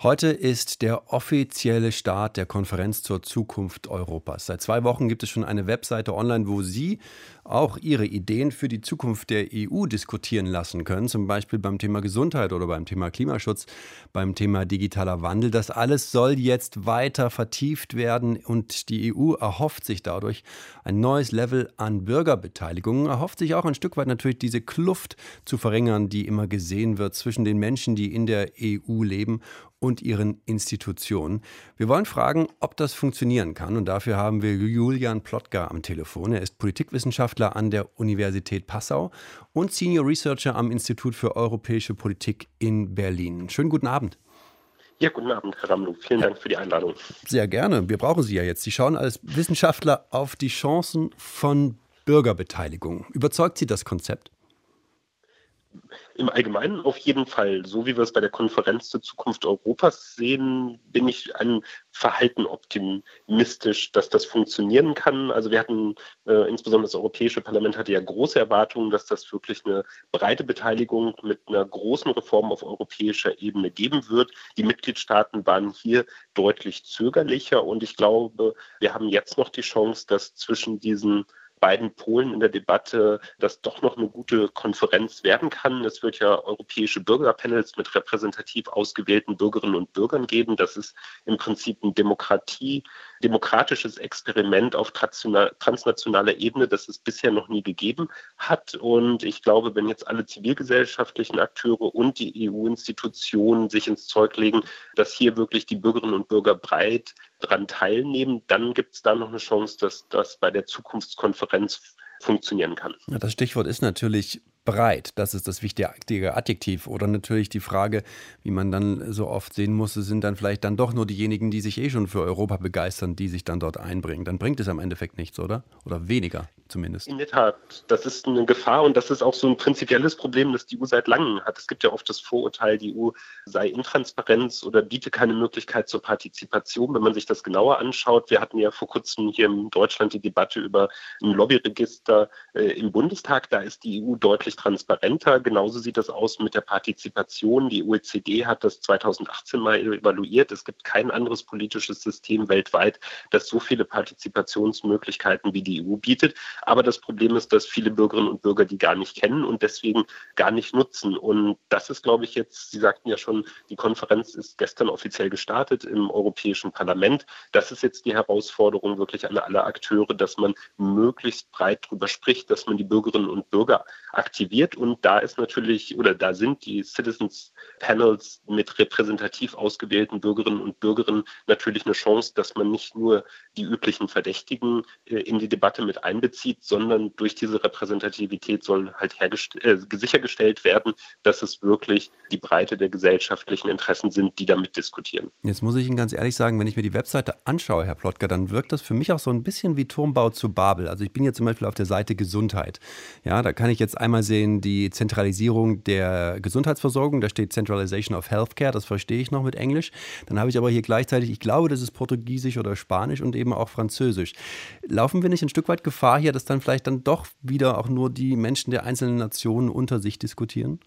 Heute ist der offizielle Start der Konferenz zur Zukunft Europas. Seit zwei Wochen gibt es schon eine Webseite online, wo Sie auch Ihre Ideen für die Zukunft der EU diskutieren lassen können, zum Beispiel beim Thema Gesundheit oder beim Thema Klimaschutz, beim Thema digitaler Wandel. Das alles soll jetzt weiter vertieft werden und die EU erhofft sich dadurch ein neues Level an Bürgerbeteiligung, erhofft sich auch ein Stück weit natürlich diese Kluft zu verringern, die immer gesehen wird zwischen den Menschen, die in der EU leben und ihren Institutionen. Wir wollen fragen, ob das funktionieren kann. Und dafür haben wir Julian Plotka am Telefon. Er ist Politikwissenschaftler an der Universität Passau und Senior Researcher am Institut für europäische Politik in Berlin. Schönen guten Abend. Ja, guten Abend, Herr Ramlu. Vielen Dank für die Einladung. Sehr gerne. Wir brauchen Sie ja jetzt. Sie schauen als Wissenschaftler auf die Chancen von Bürgerbeteiligung. Überzeugt Sie das Konzept? Im Allgemeinen auf jeden Fall. So wie wir es bei der Konferenz zur Zukunft Europas sehen, bin ich ein Verhalten optimistisch, dass das funktionieren kann. Also wir hatten, äh, insbesondere das Europäische Parlament hatte ja große Erwartungen, dass das wirklich eine breite Beteiligung mit einer großen Reform auf europäischer Ebene geben wird. Die Mitgliedstaaten waren hier deutlich zögerlicher und ich glaube, wir haben jetzt noch die Chance, dass zwischen diesen beiden Polen in der Debatte das doch noch eine gute Konferenz werden kann. Es wird ja europäische Bürgerpanels mit repräsentativ ausgewählten Bürgerinnen und Bürgern geben. Das ist im Prinzip ein Demokratie, demokratisches Experiment auf transnationaler Ebene, das es bisher noch nie gegeben hat. Und ich glaube, wenn jetzt alle zivilgesellschaftlichen Akteure und die EU-Institutionen sich ins Zeug legen, dass hier wirklich die Bürgerinnen und Bürger breit daran teilnehmen, dann gibt es da noch eine Chance, dass das bei der Zukunftskonferenz funktionieren kann. Das Stichwort ist natürlich breit. Das ist das wichtige Adjektiv. Oder natürlich die Frage, wie man dann so oft sehen muss, sind dann vielleicht dann doch nur diejenigen, die sich eh schon für Europa begeistern, die sich dann dort einbringen. Dann bringt es am Endeffekt nichts, oder? Oder weniger zumindest. In der Tat, das ist eine Gefahr und das ist auch so ein prinzipielles Problem, das die EU seit langem hat. Es gibt ja oft das Vorurteil, die EU sei intransparent oder biete keine Möglichkeit zur Partizipation. Wenn man sich das genauer anschaut, wir hatten ja vor kurzem hier in Deutschland die Debatte über ein Lobbyregister äh, im Bundestag. Da ist die EU deutlich transparenter. Genauso sieht das aus mit der Partizipation. Die OECD hat das 2018 mal evaluiert. Es gibt kein anderes politisches System weltweit, das so viele Partizipationsmöglichkeiten wie die EU bietet. Aber das Problem ist, dass viele Bürgerinnen und Bürger die gar nicht kennen und deswegen gar nicht nutzen. Und das ist, glaube ich, jetzt, Sie sagten ja schon, die Konferenz ist gestern offiziell gestartet im Europäischen Parlament. Das ist jetzt die Herausforderung wirklich an alle Akteure, dass man möglichst breit darüber spricht, dass man die Bürgerinnen und Bürger aktiviert und da ist natürlich oder da sind die Citizens Panels mit repräsentativ ausgewählten Bürgerinnen und Bürgern natürlich eine Chance, dass man nicht nur die üblichen Verdächtigen äh, in die Debatte mit einbezieht, sondern durch diese Repräsentativität soll halt äh, sichergestellt werden, dass es wirklich die Breite der gesellschaftlichen Interessen sind, die damit diskutieren. Jetzt muss ich Ihnen ganz ehrlich sagen, wenn ich mir die Webseite anschaue, Herr Plotka, dann wirkt das für mich auch so ein bisschen wie Turmbau zu Babel. Also ich bin jetzt zum Beispiel auf der Seite Gesundheit. Ja, da kann ich jetzt einmal sehen die Zentralisierung der Gesundheitsversorgung. Da steht Centralization of Healthcare, das verstehe ich noch mit Englisch. Dann habe ich aber hier gleichzeitig, ich glaube, das ist Portugiesisch oder Spanisch und eben auch Französisch. Laufen wir nicht ein Stück weit Gefahr hier, dass dann vielleicht dann doch wieder auch nur die Menschen der einzelnen Nationen unter sich diskutieren?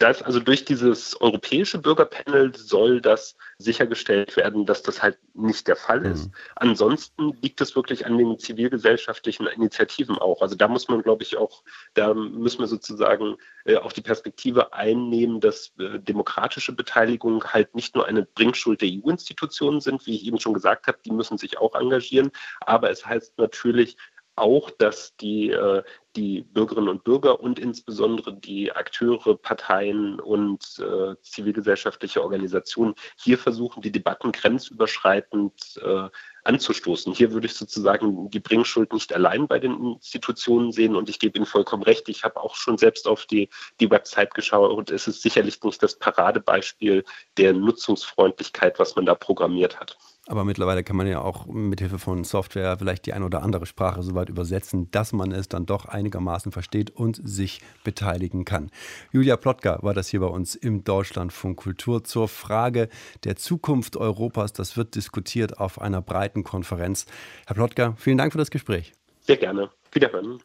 Das, also durch dieses europäische Bürgerpanel soll das sichergestellt werden, dass das halt nicht der Fall ist. Mhm. Ansonsten liegt es wirklich an den zivilgesellschaftlichen Initiativen auch. Also da muss man, glaube ich, auch, da müssen wir sozusagen äh, auch die Perspektive einnehmen, dass äh, demokratische Beteiligung halt nicht nur eine Bringschuld der EU-Institutionen sind, wie ich eben schon gesagt habe, die müssen sich auch engagieren. Aber es heißt natürlich, auch, dass die, äh, die Bürgerinnen und Bürger und insbesondere die Akteure, Parteien und äh, zivilgesellschaftliche Organisationen hier versuchen, die Debatten grenzüberschreitend äh, anzustoßen. Hier würde ich sozusagen die Bringschuld nicht allein bei den Institutionen sehen und ich gebe Ihnen vollkommen recht. Ich habe auch schon selbst auf die, die Website geschaut und es ist sicherlich nicht das Paradebeispiel der Nutzungsfreundlichkeit, was man da programmiert hat. Aber mittlerweile kann man ja auch mit Hilfe von Software vielleicht die eine oder andere Sprache so weit übersetzen, dass man es dann doch einigermaßen versteht und sich beteiligen kann. Julia Plotka war das hier bei uns im Deutschlandfunk Kultur zur Frage der Zukunft Europas. Das wird diskutiert auf einer breiten Konferenz. Herr Plotka, vielen Dank für das Gespräch. Sehr gerne. Wiederhören.